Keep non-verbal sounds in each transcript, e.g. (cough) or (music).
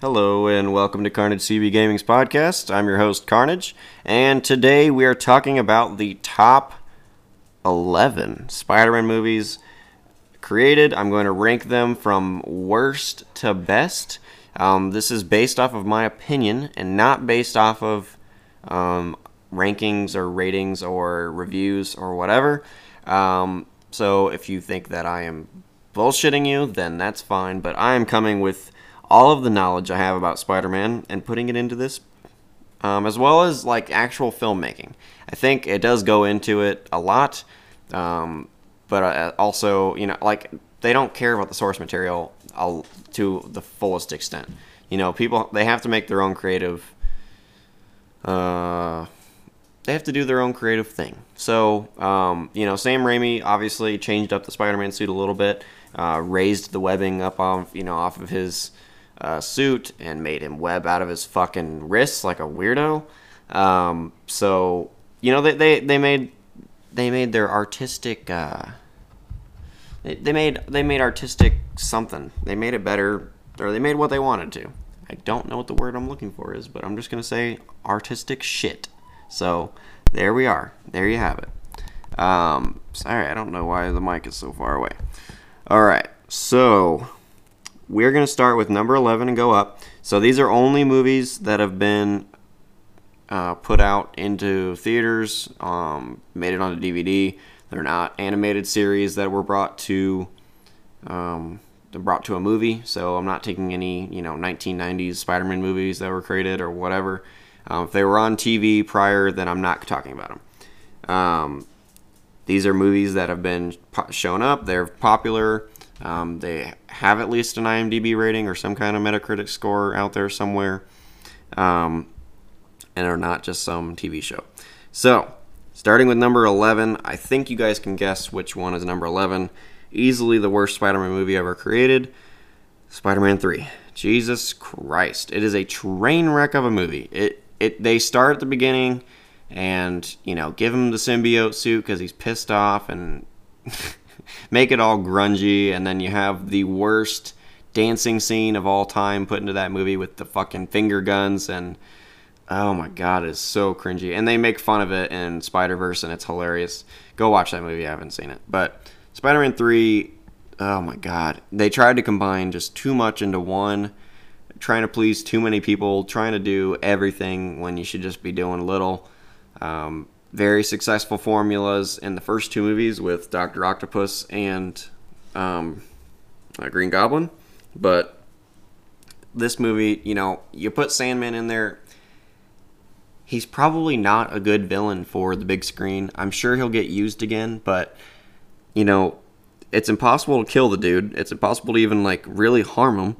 Hello and welcome to Carnage CB Gaming's podcast. I'm your host Carnage, and today we are talking about the top 11 Spider-Man movies created. I'm going to rank them from worst to best. Um, this is based off of my opinion and not based off of um, rankings or ratings or reviews or whatever. Um, so if you think that I am bullshitting you, then that's fine. But I am coming with all of the knowledge I have about Spider-Man and putting it into this, um, as well as like actual filmmaking. I think it does go into it a lot, um, but uh, also you know like they don't care about the source material to the fullest extent. You know, people they have to make their own creative. Uh, they have to do their own creative thing. So, um, you know, Sam Raimi obviously changed up the Spider-Man suit a little bit, uh, raised the webbing up off, you know, off of his uh, suit, and made him web out of his fucking wrists like a weirdo. Um, so, you know, they, they, they made they made their artistic. Uh, they, they made they made artistic something. They made it better, or they made what they wanted to. I don't know what the word I'm looking for is, but I'm just gonna say artistic shit. So there we are. There you have it. Um, sorry, I don't know why the mic is so far away. All right, so we're going to start with number 11 and go up. So these are only movies that have been uh, put out into theaters, um, made it onto DVD. They're not animated series that were brought to um, brought to a movie. So I'm not taking any you know 1990s Spider-Man movies that were created or whatever. Um, if they were on TV prior, then I'm not talking about them. Um, these are movies that have been po- shown up. They're popular. Um, they have at least an IMDb rating or some kind of Metacritic score out there somewhere, um, and are not just some TV show. So, starting with number 11, I think you guys can guess which one is number 11. Easily the worst Spider Man movie ever created Spider Man 3. Jesus Christ. It is a train wreck of a movie. It it they start at the beginning and you know give him the symbiote suit because he's pissed off and (laughs) make it all grungy and then you have the worst dancing scene of all time put into that movie with the fucking finger guns and oh my god it's so cringy. And they make fun of it in spider-verse and it's hilarious. Go watch that movie i haven't seen it. But spider-man 3 oh my god. They tried to combine just too much into one trying to please too many people, trying to do everything when you should just be doing little. Um, very successful formulas in the first two movies with Doctor Octopus and um, uh, Green Goblin, but this movie, you know, you put Sandman in there. He's probably not a good villain for the big screen. I'm sure he'll get used again, but you know, it's impossible to kill the dude. It's impossible to even like really harm him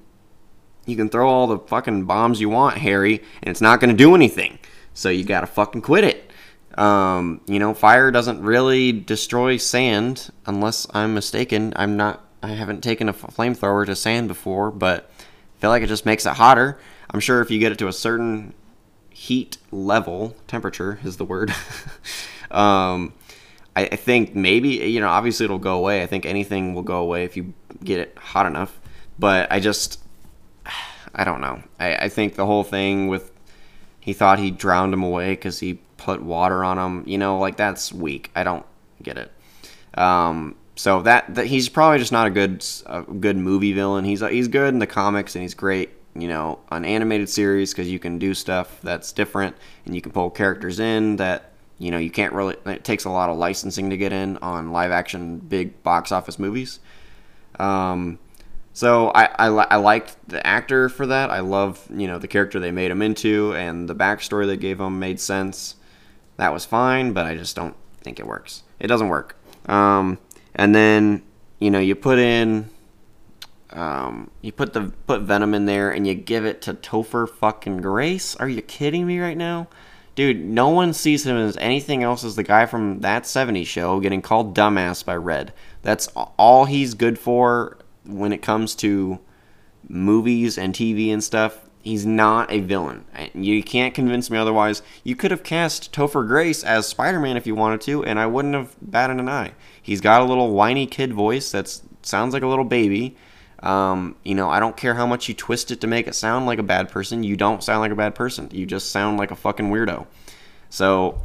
you can throw all the fucking bombs you want, Harry, and it's not going to do anything. So you got to fucking quit it. Um, you know, fire doesn't really destroy sand, unless I'm mistaken. I'm not. I haven't taken a flamethrower to sand before, but I feel like it just makes it hotter. I'm sure if you get it to a certain heat level, temperature is the word. (laughs) um, I, I think maybe you know, obviously it'll go away. I think anything will go away if you get it hot enough. But I just (sighs) I don't know. I, I think the whole thing with he thought he drowned him away because he put water on him. You know, like that's weak. I don't get it. Um, so that, that he's probably just not a good a good movie villain. He's he's good in the comics and he's great. You know, on animated series because you can do stuff that's different and you can pull characters in that you know you can't really. It takes a lot of licensing to get in on live action big box office movies. Um, so I, I, I liked the actor for that. I love you know the character they made him into, and the backstory they gave him made sense. That was fine, but I just don't think it works. It doesn't work. Um, and then you know you put in um, you put the put Venom in there, and you give it to Topher fucking Grace. Are you kidding me right now? Dude, no one sees him as anything else as the guy from that 70s show getting called dumbass by Red. That's all he's good for when it comes to movies and TV and stuff, he's not a villain. You can't convince me otherwise. You could have cast Topher Grace as Spider-Man if you wanted to, and I wouldn't have batted an eye. He's got a little whiny kid voice that sounds like a little baby. Um, you know, I don't care how much you twist it to make it sound like a bad person. You don't sound like a bad person. You just sound like a fucking weirdo. So,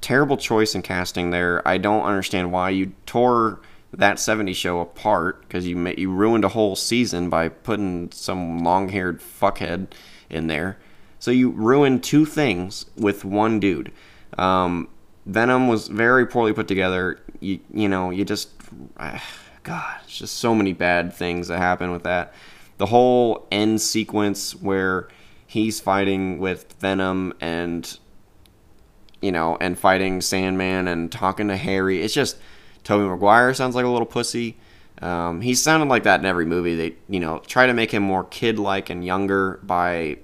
terrible choice in casting there. I don't understand why you tore that 70 show apart because you you ruined a whole season by putting some long-haired fuckhead in there. So you ruined two things with one dude. Um, Venom was very poorly put together. You you know you just uh, God, it's just so many bad things that happen with that. The whole end sequence where he's fighting with Venom and you know and fighting Sandman and talking to Harry. It's just Tobey Maguire sounds like a little pussy. Um, he sounded like that in every movie. They, you know, try to make him more kid-like and younger by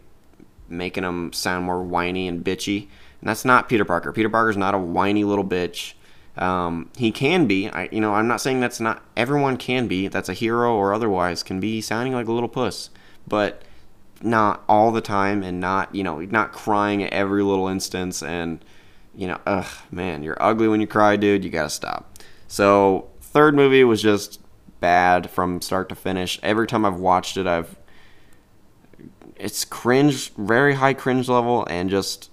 making him sound more whiny and bitchy. And that's not Peter Parker. Peter Parker's not a whiny little bitch. Um, he can be. I, you know, I'm not saying that's not everyone can be. That's a hero or otherwise can be sounding like a little puss, but not all the time, and not you know, not crying at every little instance. And you know, ugh, man, you're ugly when you cry, dude. You gotta stop. So third movie was just bad from start to finish. Every time I've watched it, I've it's cringe, very high cringe level, and just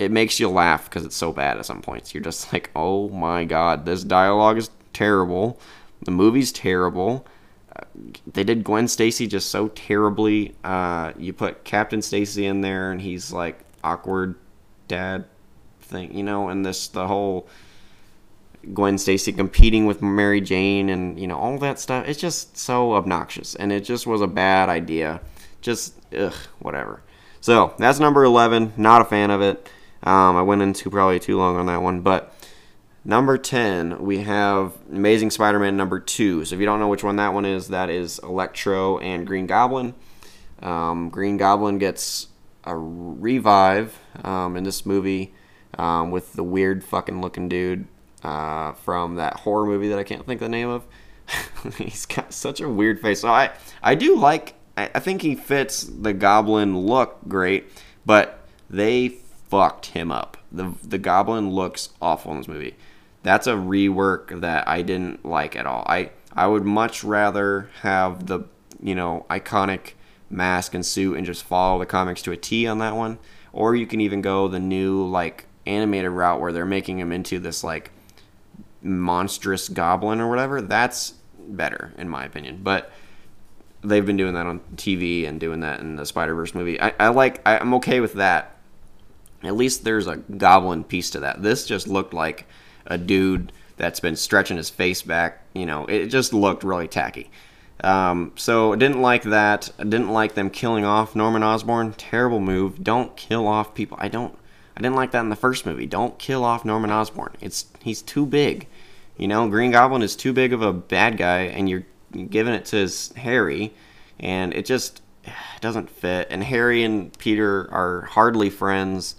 it makes you laugh because it's so bad at some points. You're just like, oh my god, this dialogue is terrible. The movie's terrible. Uh, they did Gwen Stacy just so terribly. Uh, you put Captain Stacy in there, and he's like awkward dad thing, you know, and this the whole Gwen Stacy competing with Mary Jane and you know all that stuff. It's just so obnoxious, and it just was a bad idea. Just ugh, whatever. So that's number eleven. Not a fan of it. Um, I went into probably too long on that one, but number ten we have Amazing Spider-Man number two. So if you don't know which one that one is, that is Electro and Green Goblin. Um, Green Goblin gets a revive um, in this movie um, with the weird fucking looking dude uh, from that horror movie that I can't think the name of. (laughs) He's got such a weird face. So I, I do like. I, I think he fits the Goblin look great, but they fucked him up. the The Goblin looks awful in this movie. That's a rework that I didn't like at all. I I would much rather have the you know iconic mask and suit and just follow the comics to a T on that one. Or you can even go the new like animated route where they're making him into this like monstrous goblin or whatever, that's better in my opinion. But they've been doing that on TV and doing that in the Spider Verse movie. I, I like. I, I'm okay with that. At least there's a goblin piece to that. This just looked like a dude that's been stretching his face back. You know, it just looked really tacky. Um, so didn't like that. Didn't like them killing off Norman Osborn. Terrible move. Don't kill off people. I don't. I didn't like that in the first movie. Don't kill off Norman Osborn. It's he's too big. You know, Green Goblin is too big of a bad guy, and you're giving it to Harry, and it just doesn't fit. And Harry and Peter are hardly friends,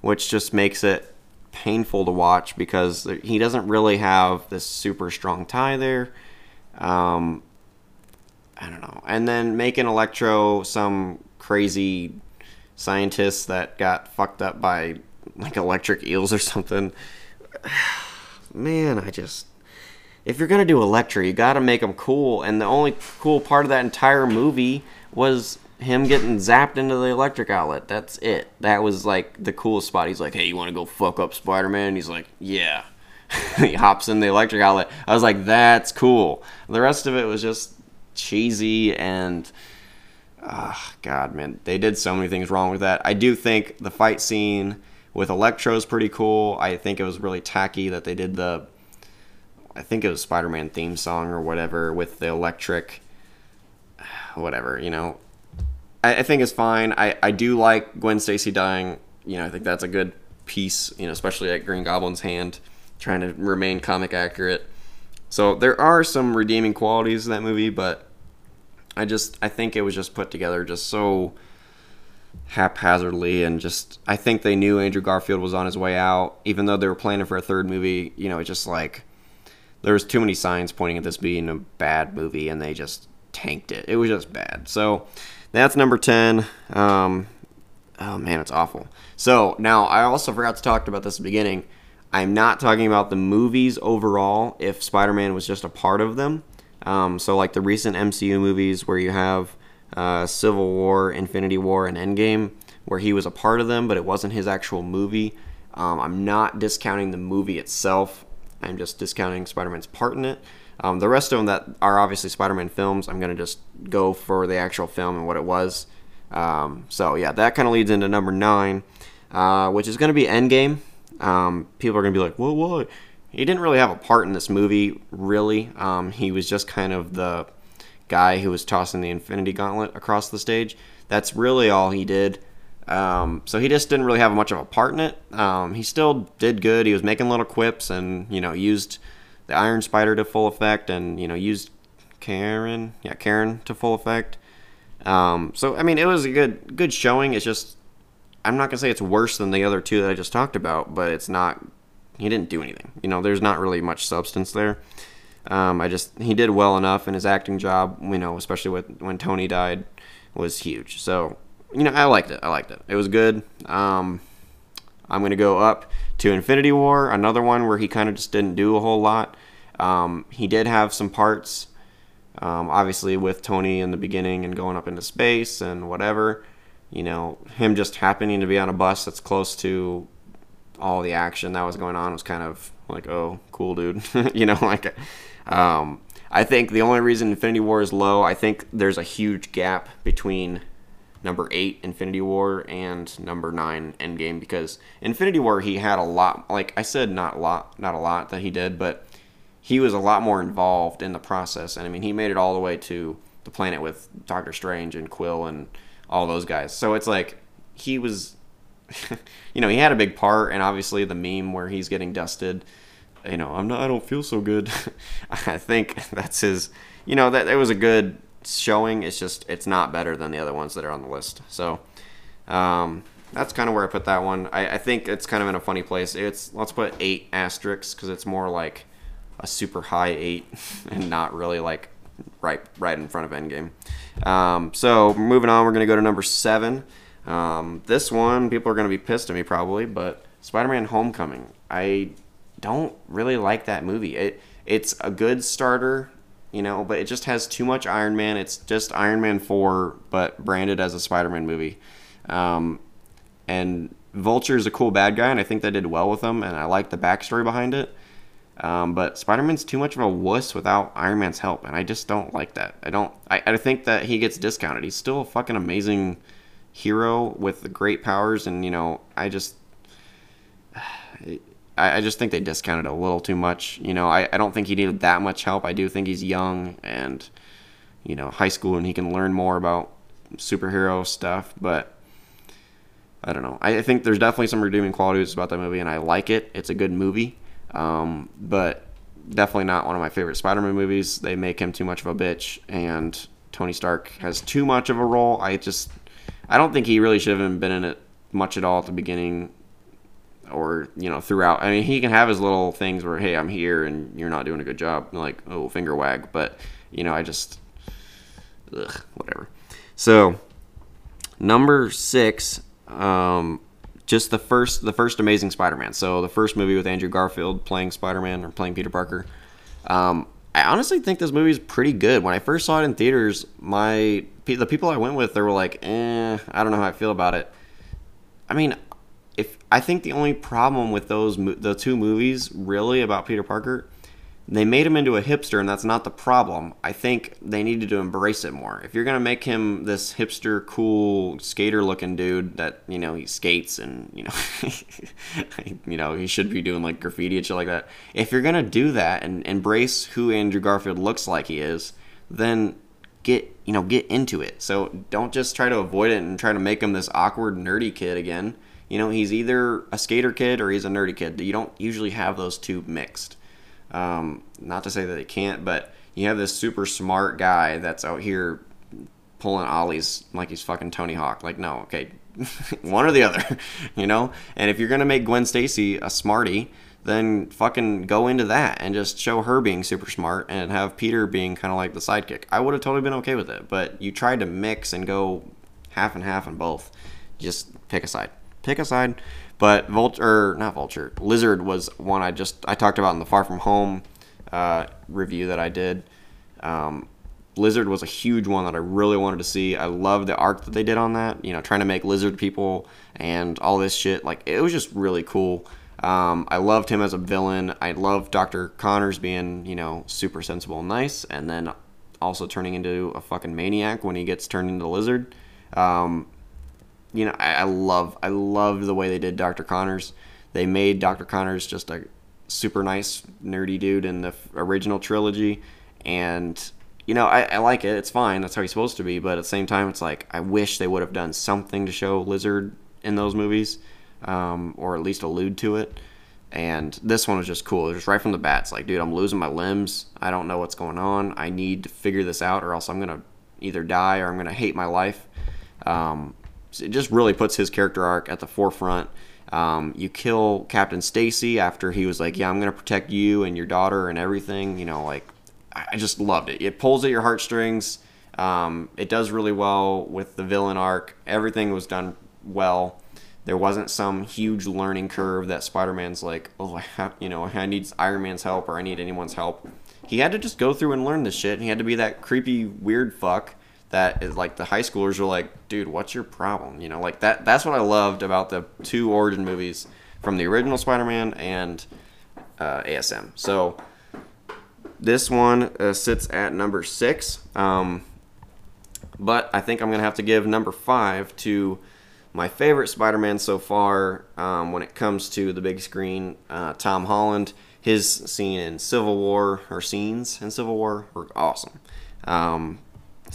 which just makes it painful to watch because he doesn't really have this super strong tie there. Um, I don't know. And then making Electro some crazy scientist that got fucked up by like electric eels or something. (sighs) Man, I just if you're gonna do Electro, you gotta make them cool. And the only cool part of that entire movie was him getting zapped into the electric outlet. That's it. That was like the coolest spot. He's like, "Hey, you want to go fuck up Spider-Man?" He's like, "Yeah." (laughs) he hops in the electric outlet. I was like, "That's cool." The rest of it was just cheesy and oh, God, man, they did so many things wrong with that. I do think the fight scene with Electro is pretty cool. I think it was really tacky that they did the, I think it was Spider-Man theme song or whatever with the electric, (sighs) whatever, you know. I, I think it's fine. I, I do like Gwen Stacy dying. You know, I think that's a good piece, you know, especially at Green Goblin's hand, trying to remain comic accurate. So there are some redeeming qualities in that movie, but I just I think it was just put together just so haphazardly and just I think they knew Andrew Garfield was on his way out, even though they were planning for a third movie. You know, just like there was too many signs pointing at this being a bad movie, and they just tanked it. It was just bad. So that's number ten. Um, oh man, it's awful. So now I also forgot to talk about this at the beginning. I'm not talking about the movies overall. If Spider-Man was just a part of them, Um, so like the recent MCU movies where you have uh, Civil War, Infinity War, and Endgame, where he was a part of them, but it wasn't his actual movie. Um, I'm not discounting the movie itself. I'm just discounting Spider-Man's part in it. Um, the rest of them that are obviously Spider-Man films, I'm gonna just go for the actual film and what it was. Um, so yeah, that kind of leads into number nine, uh, which is gonna be Endgame. Um, people are gonna be like, "Well, what?" He didn't really have a part in this movie, really. Um, he was just kind of the guy who was tossing the Infinity Gauntlet across the stage. That's really all he did. Um, so he just didn't really have much of a part in it. Um, he still did good. He was making little quips and you know used the Iron Spider to full effect, and you know used Karen, yeah, Karen to full effect. Um, so I mean, it was a good good showing. It's just I'm not gonna say it's worse than the other two that I just talked about, but it's not. He didn't do anything. You know, there's not really much substance there. Um, I just he did well enough, and his acting job, you know, especially with when Tony died, was huge. So you know, I liked it. I liked it. It was good. Um, I'm gonna go up to Infinity War, another one where he kind of just didn't do a whole lot. Um, he did have some parts, um, obviously with Tony in the beginning and going up into space and whatever. You know, him just happening to be on a bus that's close to all the action that was going on was kind of like, oh, cool, dude. (laughs) you know, like, um, I think the only reason Infinity War is low, I think there's a huge gap between number eight Infinity War and number nine Endgame because Infinity War he had a lot like I said not a lot not a lot that he did but he was a lot more involved in the process. And I mean he made it all the way to the planet with Doctor Strange and Quill and all those guys. So it's like he was (laughs) you know he had a big part and obviously the meme where he's getting dusted you know I'm not I don't feel so good (laughs) I think that's his you know that it was a good showing. It's just it's not better than the other ones that are on the list. So um, that's kind of where I put that one. I, I, think it's kind of in a funny place. It's let's put eight asterisks because it's more like a super high eight (laughs) and not really like right right in front of Endgame. Um, so moving on, we're gonna go to number seven. Um, this one, people are gonna be pissed at me probably, but Spider-Man: Homecoming. I don't really like that movie. It it's a good starter you know, but it just has too much Iron Man. It's just Iron Man 4, but branded as a Spider Man movie. Um, and Vulture is a cool bad guy, and I think they did well with him, and I like the backstory behind it. Um, but Spider Man's too much of a wuss without Iron Man's help, and I just don't like that. I don't. I, I think that he gets discounted. He's still a fucking amazing hero with great powers, and you know, I just. I, I just think they discounted a little too much. You know, I, I don't think he needed that much help. I do think he's young and, you know, high school and he can learn more about superhero stuff, but I don't know. I think there's definitely some redeeming qualities about that movie, and I like it. It's a good movie, um, but definitely not one of my favorite Spider-Man movies. They make him too much of a bitch, and Tony Stark has too much of a role. I just, I don't think he really should have been in it much at all at the beginning or you know throughout. I mean, he can have his little things where hey, I'm here and you're not doing a good job, like oh finger wag. But you know, I just ugh, whatever. So number six, um, just the first the first Amazing Spider-Man. So the first movie with Andrew Garfield playing Spider-Man or playing Peter Parker. Um, I honestly think this movie is pretty good. When I first saw it in theaters, my the people I went with, they were like, "Eh, I don't know how I feel about it." I mean, if I think the only problem with those the two movies really about Peter Parker, they made him into a hipster, and that's not the problem. I think they needed to embrace it more. If you're gonna make him this hipster, cool skater-looking dude that you know he skates and you know, (laughs) you know he should be doing like graffiti and shit like that. If you're gonna do that and embrace who Andrew Garfield looks like he is, then get you know get into it. So don't just try to avoid it and try to make him this awkward nerdy kid again you know, he's either a skater kid or he's a nerdy kid. You don't usually have those two mixed. Um, not to say that they can't, but you have this super smart guy that's out here pulling ollies like he's fucking Tony Hawk. Like, no, okay, (laughs) one or the other, (laughs) you know. And if you're gonna make Gwen Stacy a smarty, then fucking go into that and just show her being super smart and have Peter being kind of like the sidekick. I would have totally been okay with it, but you tried to mix and go half and half on both. Just pick a side pick a side. But Vulture, not Vulture, Lizard was one I just I talked about in the Far From Home uh, review that I did. Um, Lizard was a huge one that I really wanted to see. I love the arc that they did on that. You know, trying to make lizard people and all this shit. Like it was just really cool. Um, I loved him as a villain. I loved Dr. Connors being, you know, super sensible and nice, and then also turning into a fucking maniac when he gets turned into lizard. Um, you know, I, I love, I love the way they did Dr. Connors. They made Dr. Connors just a super nice, nerdy dude in the original trilogy, and you know, I, I, like it. It's fine. That's how he's supposed to be. But at the same time, it's like I wish they would have done something to show Lizard in those movies, um, or at least allude to it. And this one was just cool. Just right from the bat, it's like, dude, I'm losing my limbs. I don't know what's going on. I need to figure this out, or else I'm gonna either die or I'm gonna hate my life. Um, it just really puts his character arc at the forefront. Um, you kill Captain Stacy after he was like, "Yeah, I'm gonna protect you and your daughter and everything." You know, like I just loved it. It pulls at your heartstrings. Um, it does really well with the villain arc. Everything was done well. There wasn't some huge learning curve that Spider-Man's like, oh, I have, you know, I need Iron Man's help or I need anyone's help. He had to just go through and learn this shit. He had to be that creepy, weird fuck that is like the high schoolers are like, dude, what's your problem? You know, like that. That's what I loved about the two origin movies from the original Spider-Man and uh, ASM. So this one uh, sits at number six. Um, but I think I'm to have to give number five to my favorite Spider Man so far um, when it comes to the big screen, uh, Tom Holland. His scene in Civil War, or scenes in Civil War, were awesome. Um,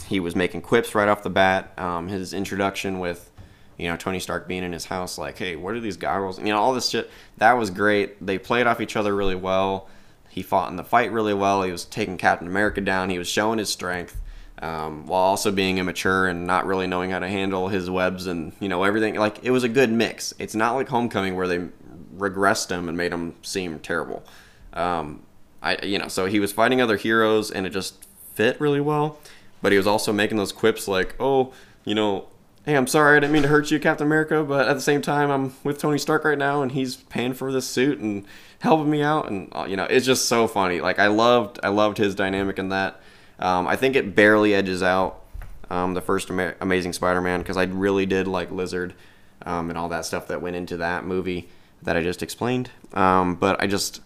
he was making quips right off the bat. Um, his introduction with, you know, Tony Stark being in his house, like, hey, what are these goggles? You know, all this shit. That was great. They played off each other really well. He fought in the fight really well. He was taking Captain America down. He was showing his strength um, while also being immature and not really knowing how to handle his webs and you know everything. Like it was a good mix. It's not like Homecoming where they regressed him and made him seem terrible. Um, I you know so he was fighting other heroes and it just fit really well. But he was also making those quips like, oh, you know, hey, I'm sorry, I didn't mean to hurt you, Captain America, but at the same time, I'm with Tony Stark right now, and he's paying for this suit and helping me out, and uh, you know, it's just so funny. Like I loved, I loved his dynamic in that. Um, I think it barely edges out um, the first Ama- Amazing Spider-Man because I really did like Lizard um, and all that stuff that went into that movie that I just explained. Um, but I just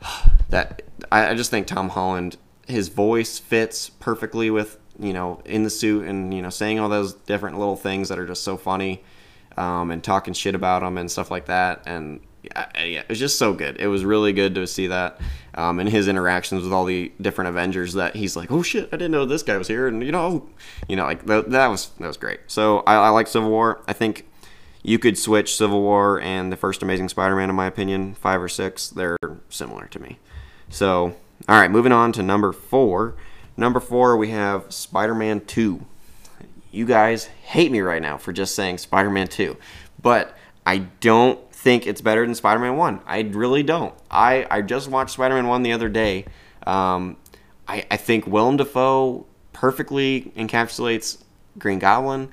(sighs) that I, I just think Tom Holland, his voice fits perfectly with you know, in the suit and, you know, saying all those different little things that are just so funny um, and talking shit about them and stuff like that. And yeah, it was just so good. It was really good to see that um, and his interactions with all the different Avengers that he's like, oh shit, I didn't know this guy was here. And, you know, you know, like that, that was, that was great. So I, I like Civil War. I think you could switch Civil War and the first Amazing Spider-Man, in my opinion, five or six. They're similar to me. So, all right, moving on to number four. Number four, we have Spider Man 2. You guys hate me right now for just saying Spider Man 2, but I don't think it's better than Spider Man 1. I really don't. I, I just watched Spider Man 1 the other day. Um, I, I think Willem Dafoe perfectly encapsulates Green Goblin.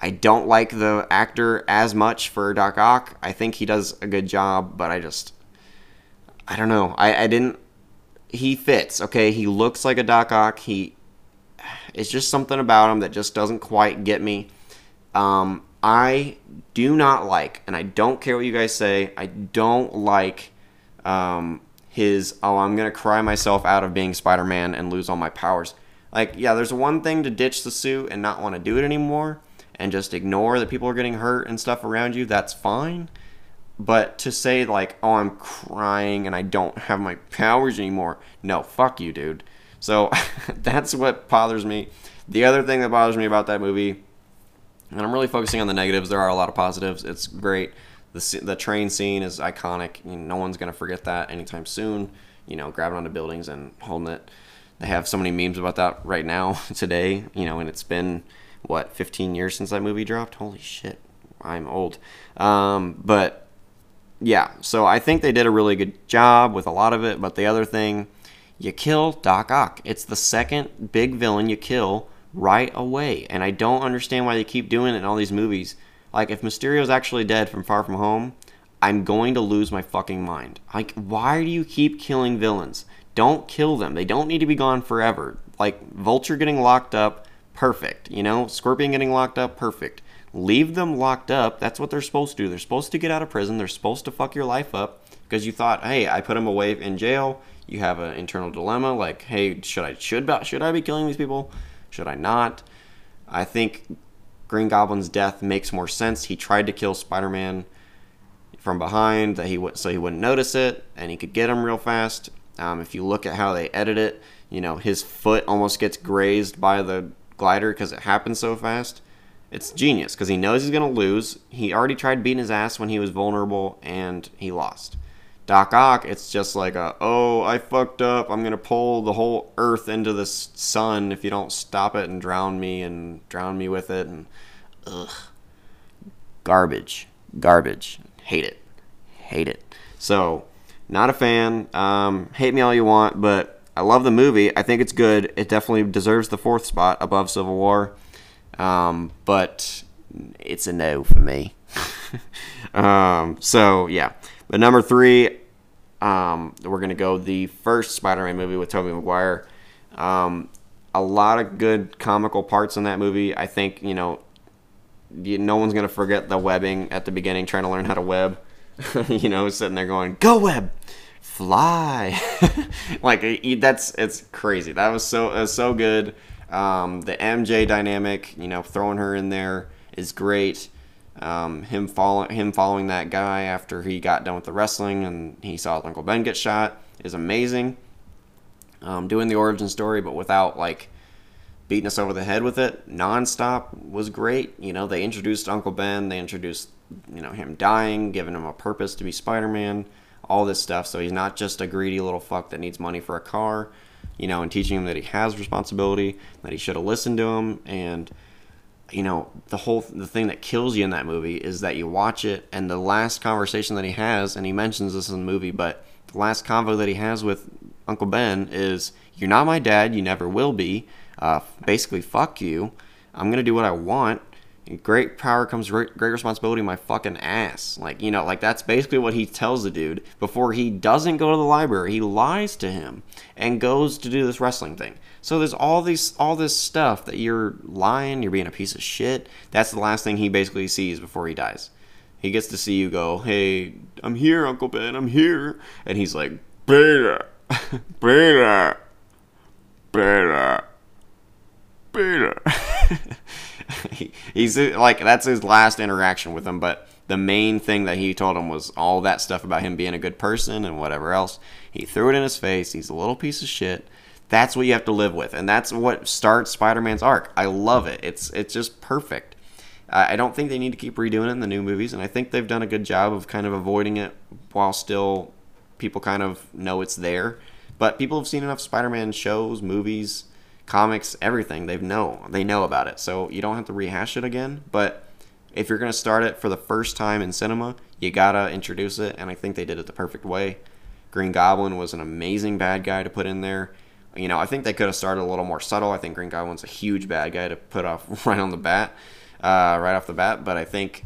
I don't like the actor as much for Doc Ock. I think he does a good job, but I just I don't know. I, I didn't he fits. Okay, he looks like a Doc Ock. He it's just something about him that just doesn't quite get me. Um, I do not like, and I don't care what you guys say. I don't like um, his. Oh, I'm gonna cry myself out of being Spider-Man and lose all my powers. Like, yeah, there's one thing to ditch the suit and not want to do it anymore, and just ignore that people are getting hurt and stuff around you. That's fine. But to say like, oh, I'm crying and I don't have my powers anymore, no, fuck you, dude. So (laughs) that's what bothers me. The other thing that bothers me about that movie, and I'm really focusing on the negatives. There are a lot of positives. It's great. The the train scene is iconic. You know, no one's gonna forget that anytime soon. You know, grabbing onto buildings and holding it. They have so many memes about that right now (laughs) today. You know, and it's been what 15 years since that movie dropped. Holy shit, I'm old. Um, but yeah, so I think they did a really good job with a lot of it. But the other thing, you kill Doc Ock. It's the second big villain you kill right away. And I don't understand why they keep doing it in all these movies. Like, if Mysterio's actually dead from Far From Home, I'm going to lose my fucking mind. Like, why do you keep killing villains? Don't kill them. They don't need to be gone forever. Like Vulture getting locked up, perfect. You know, Scorpion getting locked up, perfect. Leave them locked up. That's what they're supposed to do. They're supposed to get out of prison. They're supposed to fuck your life up because you thought, hey, I put them away in jail. You have an internal dilemma like, hey, should I should should I be killing these people? Should I not? I think Green Goblin's death makes more sense. He tried to kill Spider-Man from behind that he would so he wouldn't notice it and he could get him real fast. Um, if you look at how they edit it, you know his foot almost gets grazed by the glider because it happens so fast. It's genius because he knows he's gonna lose. He already tried beating his ass when he was vulnerable and he lost. Doc Ock, it's just like a oh I fucked up. I'm gonna pull the whole Earth into the sun if you don't stop it and drown me and drown me with it and ugh, garbage, garbage. Hate it, hate it. So not a fan. Um, hate me all you want, but I love the movie. I think it's good. It definitely deserves the fourth spot above Civil War. Um, but it's a no for me. (laughs) um, so yeah, but number three, um, we're gonna go the first Spider-Man movie with Tobey Maguire. Um, a lot of good comical parts in that movie. I think you know, you, no one's gonna forget the webbing at the beginning, trying to learn how to web. (laughs) you know, sitting there going, "Go web, fly!" (laughs) like that's it's crazy. That was so was so good. Um, the MJ dynamic, you know, throwing her in there is great. Um, him following him following that guy after he got done with the wrestling and he saw Uncle Ben get shot is amazing. Um, doing the origin story, but without like beating us over the head with it nonstop was great. You know, they introduced Uncle Ben, they introduced you know him dying, giving him a purpose to be Spider-Man, all this stuff. So he's not just a greedy little fuck that needs money for a car. You know, and teaching him that he has responsibility, that he should have listened to him, and you know the whole the thing that kills you in that movie is that you watch it and the last conversation that he has and he mentions this in the movie but the last convo that he has with uncle ben is you're not my dad you never will be. Uh, basically fuck you. I'm gonna do what i want great power comes great, great responsibility my fucking ass like you know like that's basically what he tells the dude before he doesn't go to the library he lies to him and goes to do this wrestling thing so there's all these all this stuff that you're lying, you're being a piece of shit. That's the last thing he basically sees before he dies. He gets to see you go, "Hey, I'm here, Uncle Ben. I'm here." And he's like, "Beta. Beta. Beta. Beta." (laughs) he, (laughs) he's like that's his last interaction with him, but the main thing that he told him was all that stuff about him being a good person and whatever else. He threw it in his face. He's a little piece of shit that's what you have to live with, and that's what starts Spider-Man's arc. I love it. It's it's just perfect. I don't think they need to keep redoing it in the new movies, and I think they've done a good job of kind of avoiding it while still people kind of know it's there. But people have seen enough Spider-Man shows, movies, comics, everything. They know they know about it, so you don't have to rehash it again. But if you're gonna start it for the first time in cinema, you gotta introduce it, and I think they did it the perfect way. Green Goblin was an amazing bad guy to put in there. You know, I think they could have started a little more subtle. I think Green Goblin's a huge bad guy to put off (laughs) right on the bat, uh, right off the bat. But I think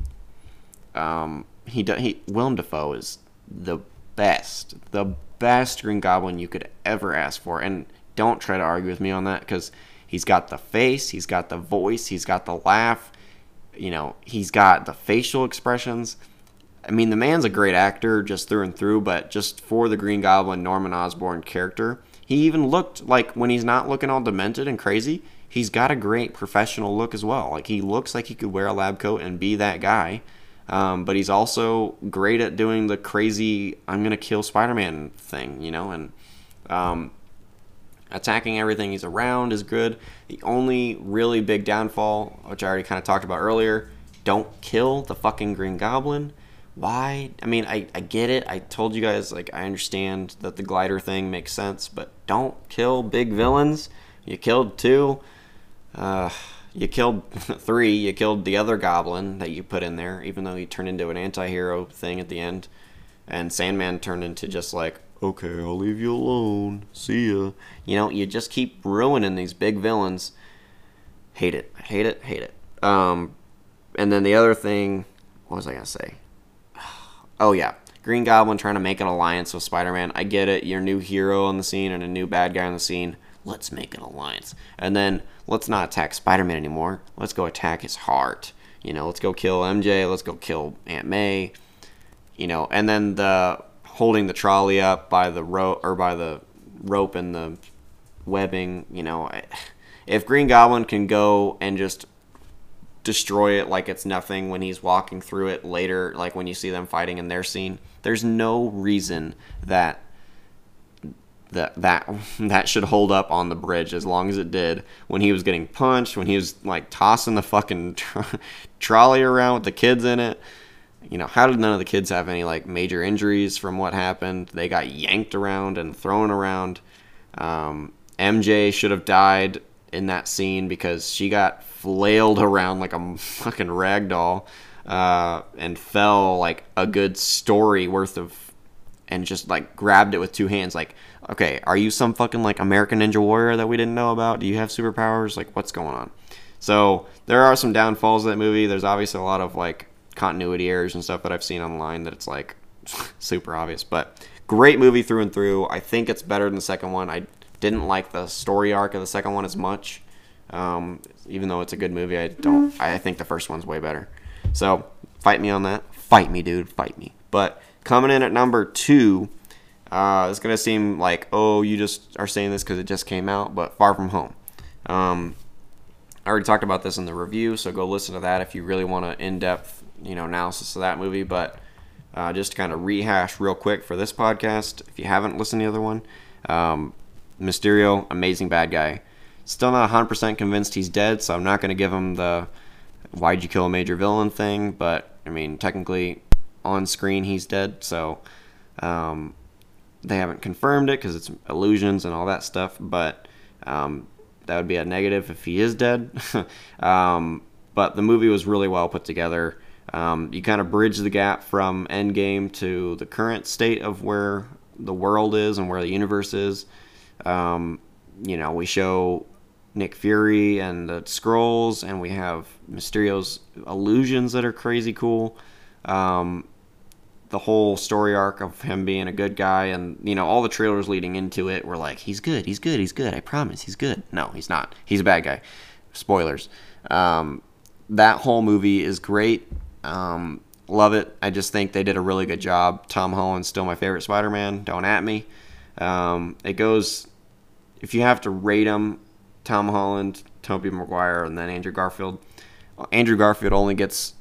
um, he he Willem Dafoe is the best, the best Green Goblin you could ever ask for. And don't try to argue with me on that because he's got the face, he's got the voice, he's got the laugh. You know, he's got the facial expressions. I mean, the man's a great actor just through and through, but just for the Green Goblin Norman Osborn character, he even looked like when he's not looking all demented and crazy, he's got a great professional look as well. Like he looks like he could wear a lab coat and be that guy. Um, but he's also great at doing the crazy "I'm gonna kill Spider-Man" thing, you know, and um, attacking everything he's around is good. The only really big downfall, which I already kind of talked about earlier, don't kill the fucking Green Goblin why? I mean, I, I get it. I told you guys, like, I understand that the glider thing makes sense, but don't kill big villains. You killed two. Uh, you killed (laughs) three. You killed the other goblin that you put in there, even though he turned into an anti hero thing at the end. And Sandman turned into just like, okay, I'll leave you alone. See ya. You know, you just keep ruining these big villains. Hate it. Hate it. Hate it. Um, and then the other thing, what was I to say? (sighs) Oh yeah, Green Goblin trying to make an alliance with Spider Man. I get it. You're a new hero on the scene and a new bad guy on the scene. Let's make an alliance. And then let's not attack Spider Man anymore. Let's go attack his heart. You know, let's go kill MJ. Let's go kill Aunt May. You know, and then the holding the trolley up by the rope or by the rope and the webbing. You know, if Green Goblin can go and just destroy it like it's nothing when he's walking through it later, like when you see them fighting in their scene, there's no reason that that that (laughs) that should hold up on the bridge as long as it did when he was getting punched, when he was like tossing the fucking tr- (laughs) trolley around with the kids in it. You know, how did none of the kids have any like major injuries from what happened? They got yanked around and thrown around. Um, MJ should have died in that scene because she got flailed around like a fucking rag doll uh, and fell like a good story worth of and just like grabbed it with two hands like okay are you some fucking like american ninja warrior that we didn't know about do you have superpowers like what's going on so there are some downfalls of that movie there's obviously a lot of like continuity errors and stuff that i've seen online that it's like (laughs) super obvious but great movie through and through. I think it's better than the second one. I didn't like the story arc of the second one as much um, even though it's a good movie. I don't i think the first one's way better. So fight me on that. Fight me dude. Fight me. But coming in at number two uh, it's gonna seem like oh you just are saying this because it just came out, but Far From Home. Um, I already talked about this in the review, so go listen to that if you really want an in-depth you know analysis of that movie. But uh, just to kind of rehash real quick for this podcast, if you haven't listened to the other one, um, Mysterio, amazing bad guy. Still not 100% convinced he's dead, so I'm not going to give him the why'd you kill a major villain thing, but I mean, technically on screen he's dead, so um, they haven't confirmed it because it's illusions and all that stuff, but um, that would be a negative if he is dead. (laughs) um, but the movie was really well put together. Um, you kind of bridge the gap from Endgame to the current state of where the world is and where the universe is. Um, you know, we show Nick Fury and the scrolls, and we have Mysterio's illusions that are crazy cool. Um, the whole story arc of him being a good guy and you know all the trailers leading into it were like he's good he's good he's good i promise he's good. No he's not. He's a bad guy. Spoilers. Um, that whole movie is great um, love it i just think they did a really good job tom holland's still my favorite spider-man don't at me um, it goes if you have to rate them tom holland tobey maguire and then andrew garfield andrew garfield only gets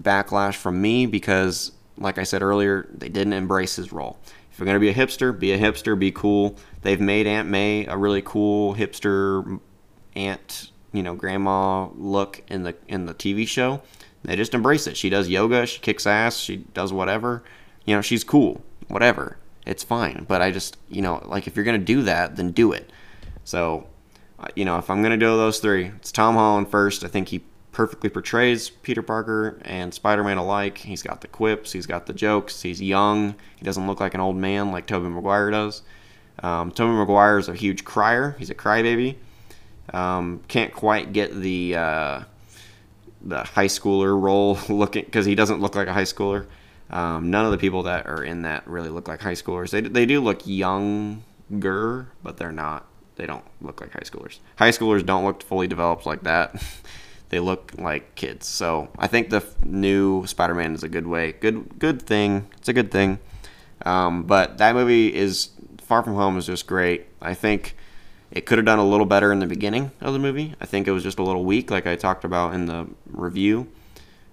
backlash from me because like I said earlier, they didn't embrace his role. If you're going to be a hipster, be a hipster, be cool. They've made Aunt May a really cool hipster aunt, you know, grandma look in the in the TV show. They just embrace it. She does yoga, she kicks ass, she does whatever. You know, she's cool. Whatever. It's fine. But I just, you know, like if you're going to do that, then do it. So, you know, if I'm going to do those three, it's Tom Holland first. I think he perfectly portrays Peter Parker and Spider Man alike. He's got the quips, he's got the jokes, he's young, he doesn't look like an old man like Tobey Maguire does. Um, Tobey Maguire is a huge crier, he's a crybaby. Um, can't quite get the uh, the high schooler role (laughs) looking because he doesn't look like a high schooler. Um, none of the people that are in that really look like high schoolers. They, they do look younger, but they're not. They don't look like high schoolers. High schoolers don't look fully developed like that. (laughs) they look like kids. So I think the new Spider-Man is a good way, good good thing. It's a good thing. Um, but that movie is Far From Home is just great. I think it could have done a little better in the beginning of the movie. I think it was just a little weak, like I talked about in the review.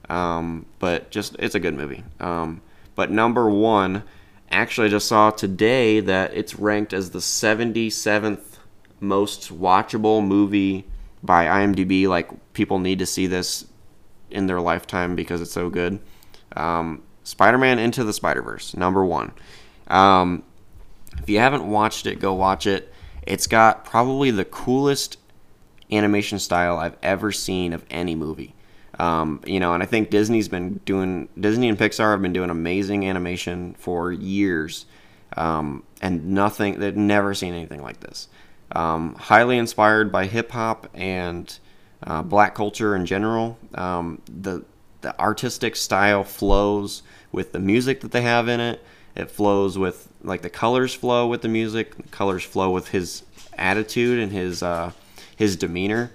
Um, but just it's a good movie. Um, but number one, actually, I just saw today that it's ranked as the 77th most watchable movie by IMDb. Like people need to see this in their lifetime because it's so good. Um, Spider-Man Into the Spider-Verse, number one. Um, if you haven't watched it, go watch it. It's got probably the coolest animation style I've ever seen of any movie. Um, you know, and I think Disney's been doing Disney and Pixar have been doing amazing animation for years, um, and nothing they've never seen anything like this. Um, highly inspired by hip hop and uh, black culture in general. Um, the the artistic style flows with the music that they have in it. It flows with like the colors flow with the music. The colors flow with his attitude and his uh, his demeanor.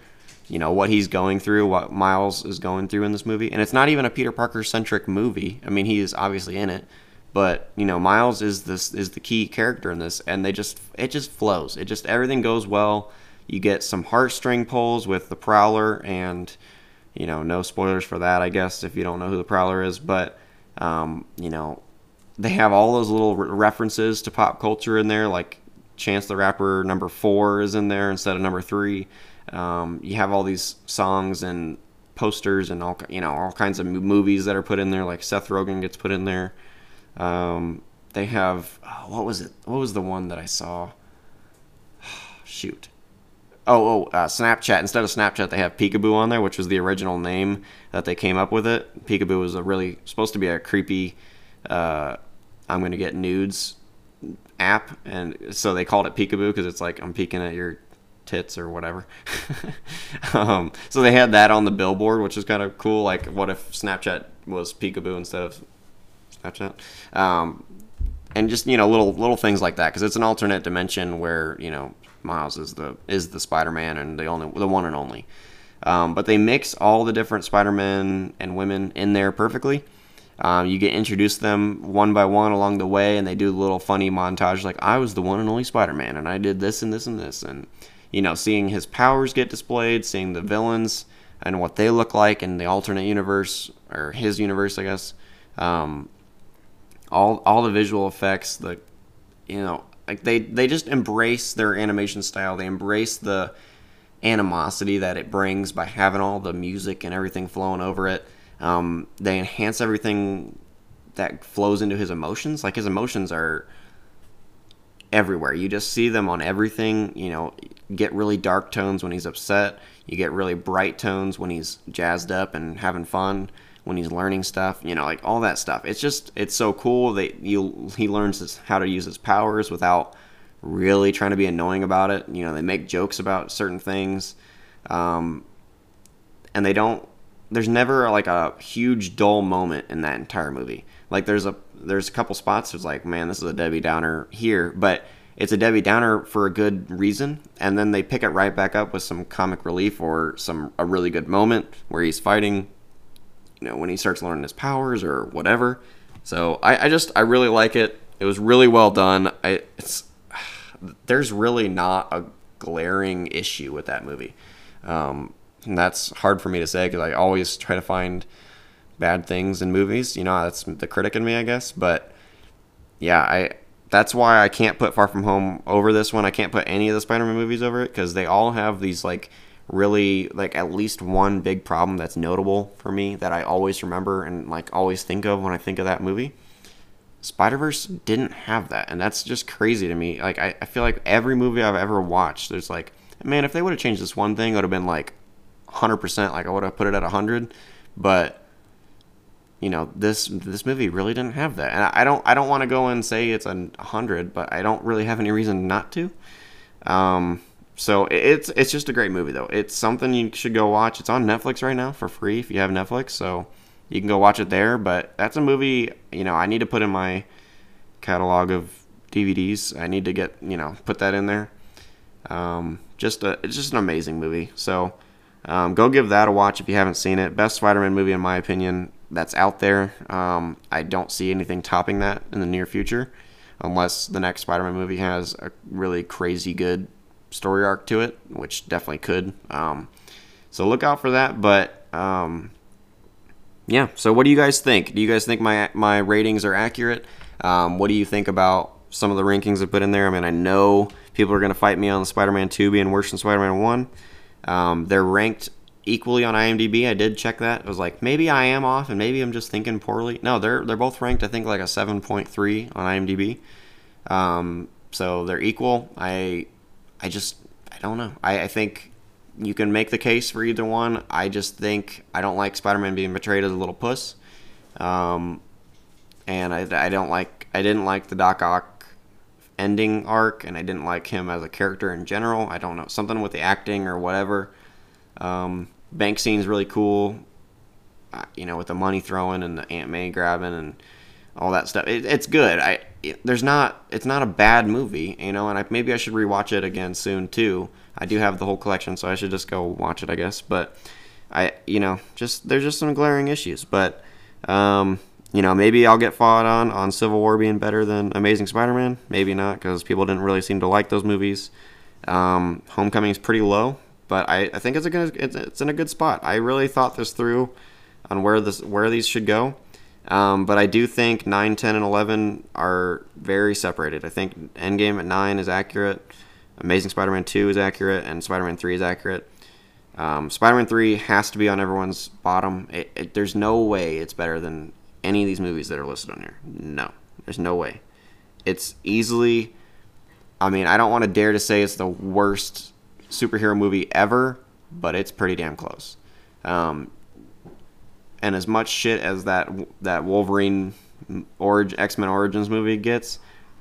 You know what he's going through, what Miles is going through in this movie, and it's not even a Peter Parker centric movie. I mean, he is obviously in it, but you know Miles is this is the key character in this, and they just it just flows. It just everything goes well. You get some heartstring pulls with the Prowler, and you know no spoilers for that, I guess, if you don't know who the Prowler is, but um, you know they have all those little re- references to pop culture in there, like Chance the Rapper number four is in there instead of number three. Um, you have all these songs and posters and all you know all kinds of movies that are put in there. Like Seth Rogen gets put in there. Um, they have oh, what was it? What was the one that I saw? (sighs) Shoot. Oh, oh, uh, Snapchat. Instead of Snapchat, they have Peekaboo on there, which was the original name that they came up with it. Peekaboo was a really supposed to be a creepy. Uh, I'm gonna get nudes app, and so they called it Peekaboo because it's like I'm peeking at your tits or whatever. (laughs) um, so they had that on the billboard, which is kind of cool. Like, what if Snapchat was Peekaboo instead of Snapchat? Um, and just you know little little things like that because it's an alternate dimension where you know Miles is the is the Spider-Man and the only the one and only. Um, but they mix all the different Spider-Men and women in there perfectly. Um, you get introduced to them one by one along the way, and they do a little funny montage like I was the one and only Spider-Man, and I did this and this and this, and you know, seeing his powers get displayed, seeing the villains and what they look like in the alternate universe or his universe, I guess. Um, all all the visual effects, the you know, like they they just embrace their animation style. They embrace the animosity that it brings by having all the music and everything flowing over it. Um, they enhance everything that flows into his emotions. Like his emotions are everywhere. You just see them on everything. You know, get really dark tones when he's upset. You get really bright tones when he's jazzed up and having fun. When he's learning stuff, you know, like all that stuff. It's just it's so cool that you he learns his, how to use his powers without really trying to be annoying about it. You know, they make jokes about certain things, um, and they don't. There's never like a huge dull moment in that entire movie. Like there's a there's a couple spots. It's like, man, this is a Debbie Downer here, but it's a Debbie Downer for a good reason, and then they pick it right back up with some comic relief or some a really good moment where he's fighting. You know, when he starts learning his powers or whatever. So I, I just I really like it. It was really well done. I it's (sighs) there's really not a glaring issue with that movie. Um, and that's hard for me to say because I always try to find bad things in movies. You know, that's the critic in me, I guess. But yeah, I that's why I can't put Far From Home over this one. I can't put any of the Spider-Man movies over it because they all have these like really like at least one big problem that's notable for me that I always remember and like always think of when I think of that movie. Spider Verse didn't have that, and that's just crazy to me. Like I, I feel like every movie I've ever watched, there's like, man, if they would have changed this one thing, it would have been like, hundred percent. Like I would have put it at hundred, but you know this this movie really didn't have that. And i don't i don't want to go and say it's a 100 but i don't really have any reason not to. Um, so it's it's just a great movie though. It's something you should go watch. It's on netflix right now for free if you have netflix so you can go watch it there. But that's a movie you know i need to put in my catalog of dvds i need to get you know put that in there. Um, just a it's just an amazing movie. So um, go give that a watch if you haven't seen it best spider-man movie in my opinion that's out there. Um, I don't see anything topping that in the near future, unless the next Spider-Man movie has a really crazy good story arc to it, which definitely could. Um, so look out for that. But um, yeah, so what do you guys think? Do you guys think my my ratings are accurate? Um, what do you think about some of the rankings I put in there? I mean, I know people are going to fight me on Spider-Man 2 being worse than Spider-Man 1. Um, they're ranked equally on IMDb. I did check that. It was like maybe I am off and maybe I'm just thinking poorly. No, they're they're both ranked I think like a 7.3 on IMDb. Um, so they're equal. I I just I don't know. I, I think you can make the case for either one. I just think I don't like Spider-Man being betrayed as a little puss. Um, and I, I don't like I didn't like the Doc Ock ending arc and I didn't like him as a character in general. I don't know something with the acting or whatever. Um, bank scene's really cool. uh, you know, with the money throwing and the Aunt May grabbing and all that stuff. It, it's good. I it, there's not it's not a bad movie, you know, and I, maybe I should rewatch it again soon too. I do have the whole collection, so I should just go watch it, I guess. But I, you know, just there's just some glaring issues. But um, you know, maybe I'll get fought on on Civil War being better than Amazing Spider-Man. Maybe not because people didn't really seem to like those movies. Um, Homecoming is pretty low, but I, I think it's a good it's, it's in a good spot. I really thought this through on where this where these should go. Um, but I do think 9, 10, and 11 are very separated. I think Endgame at 9 is accurate, Amazing Spider Man 2 is accurate, and Spider Man 3 is accurate. Um, Spider Man 3 has to be on everyone's bottom. It, it, there's no way it's better than any of these movies that are listed on here. No, there's no way. It's easily, I mean, I don't want to dare to say it's the worst superhero movie ever, but it's pretty damn close. Um, and as much shit as that that Wolverine Origin X Men Origins movie gets,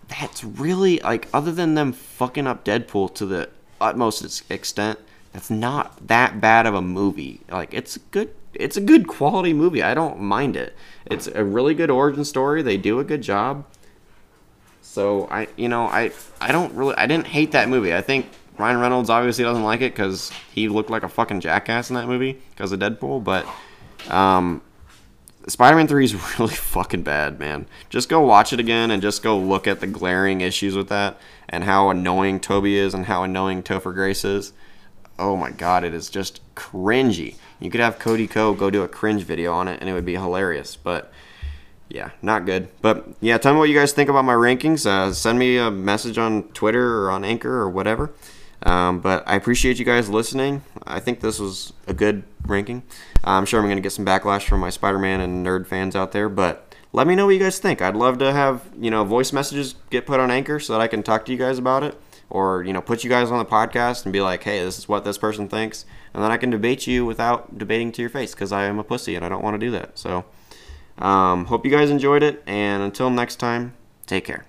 that's really like other than them fucking up Deadpool to the utmost extent, that's not that bad of a movie. Like it's good. It's a good quality movie. I don't mind it. It's a really good origin story. They do a good job. So I, you know, I, I don't really, I didn't hate that movie. I think Ryan Reynolds obviously doesn't like it because he looked like a fucking jackass in that movie because of Deadpool. But um, Spider-Man 3 is (laughs) really fucking bad, man. Just go watch it again and just go look at the glaring issues with that and how annoying Tobey is and how annoying Topher Grace is. Oh my god, it is just cringy. You could have Cody Ko go do a cringe video on it and it would be hilarious, but yeah, not good. But yeah, tell me what you guys think about my rankings. Uh, send me a message on Twitter or on Anchor or whatever. Um, but I appreciate you guys listening. I think this was a good ranking. I'm sure I'm going to get some backlash from my Spider-Man and nerd fans out there, but let me know what you guys think. I'd love to have you know voice messages get put on Anchor so that I can talk to you guys about it, or you know put you guys on the podcast and be like, hey, this is what this person thinks, and then I can debate you without debating to your face because I am a pussy and I don't want to do that. So, um, hope you guys enjoyed it, and until next time, take care.